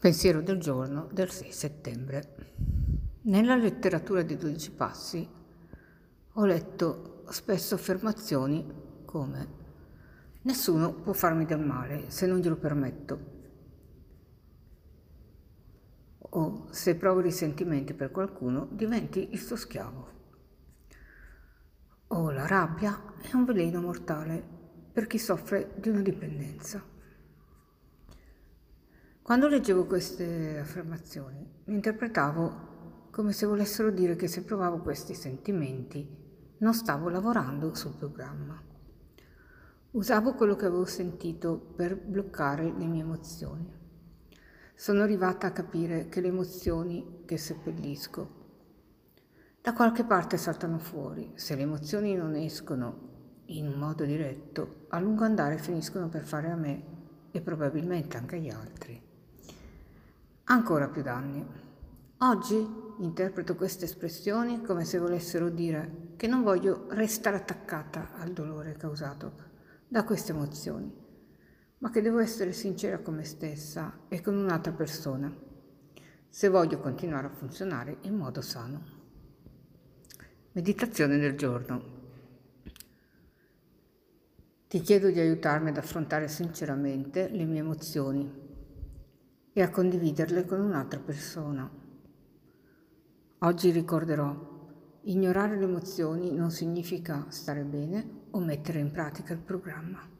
Pensiero del giorno del 6 settembre. Nella letteratura dei dodici passi ho letto spesso affermazioni come nessuno può farmi del male se non glielo permetto o se provo risentimenti per qualcuno diventi il suo schiavo o la rabbia è un veleno mortale per chi soffre di una dipendenza. Quando leggevo queste affermazioni, mi interpretavo come se volessero dire che se provavo questi sentimenti non stavo lavorando sul programma. Usavo quello che avevo sentito per bloccare le mie emozioni. Sono arrivata a capire che le emozioni che seppellisco da qualche parte saltano fuori. Se le emozioni non escono in un modo diretto, a lungo andare finiscono per fare a me e probabilmente anche agli altri ancora più danni. Oggi interpreto queste espressioni come se volessero dire che non voglio restare attaccata al dolore causato da queste emozioni, ma che devo essere sincera con me stessa e con un'altra persona, se voglio continuare a funzionare in modo sano. Meditazione del giorno. Ti chiedo di aiutarmi ad affrontare sinceramente le mie emozioni e a condividerle con un'altra persona. Oggi ricorderò, ignorare le emozioni non significa stare bene o mettere in pratica il programma.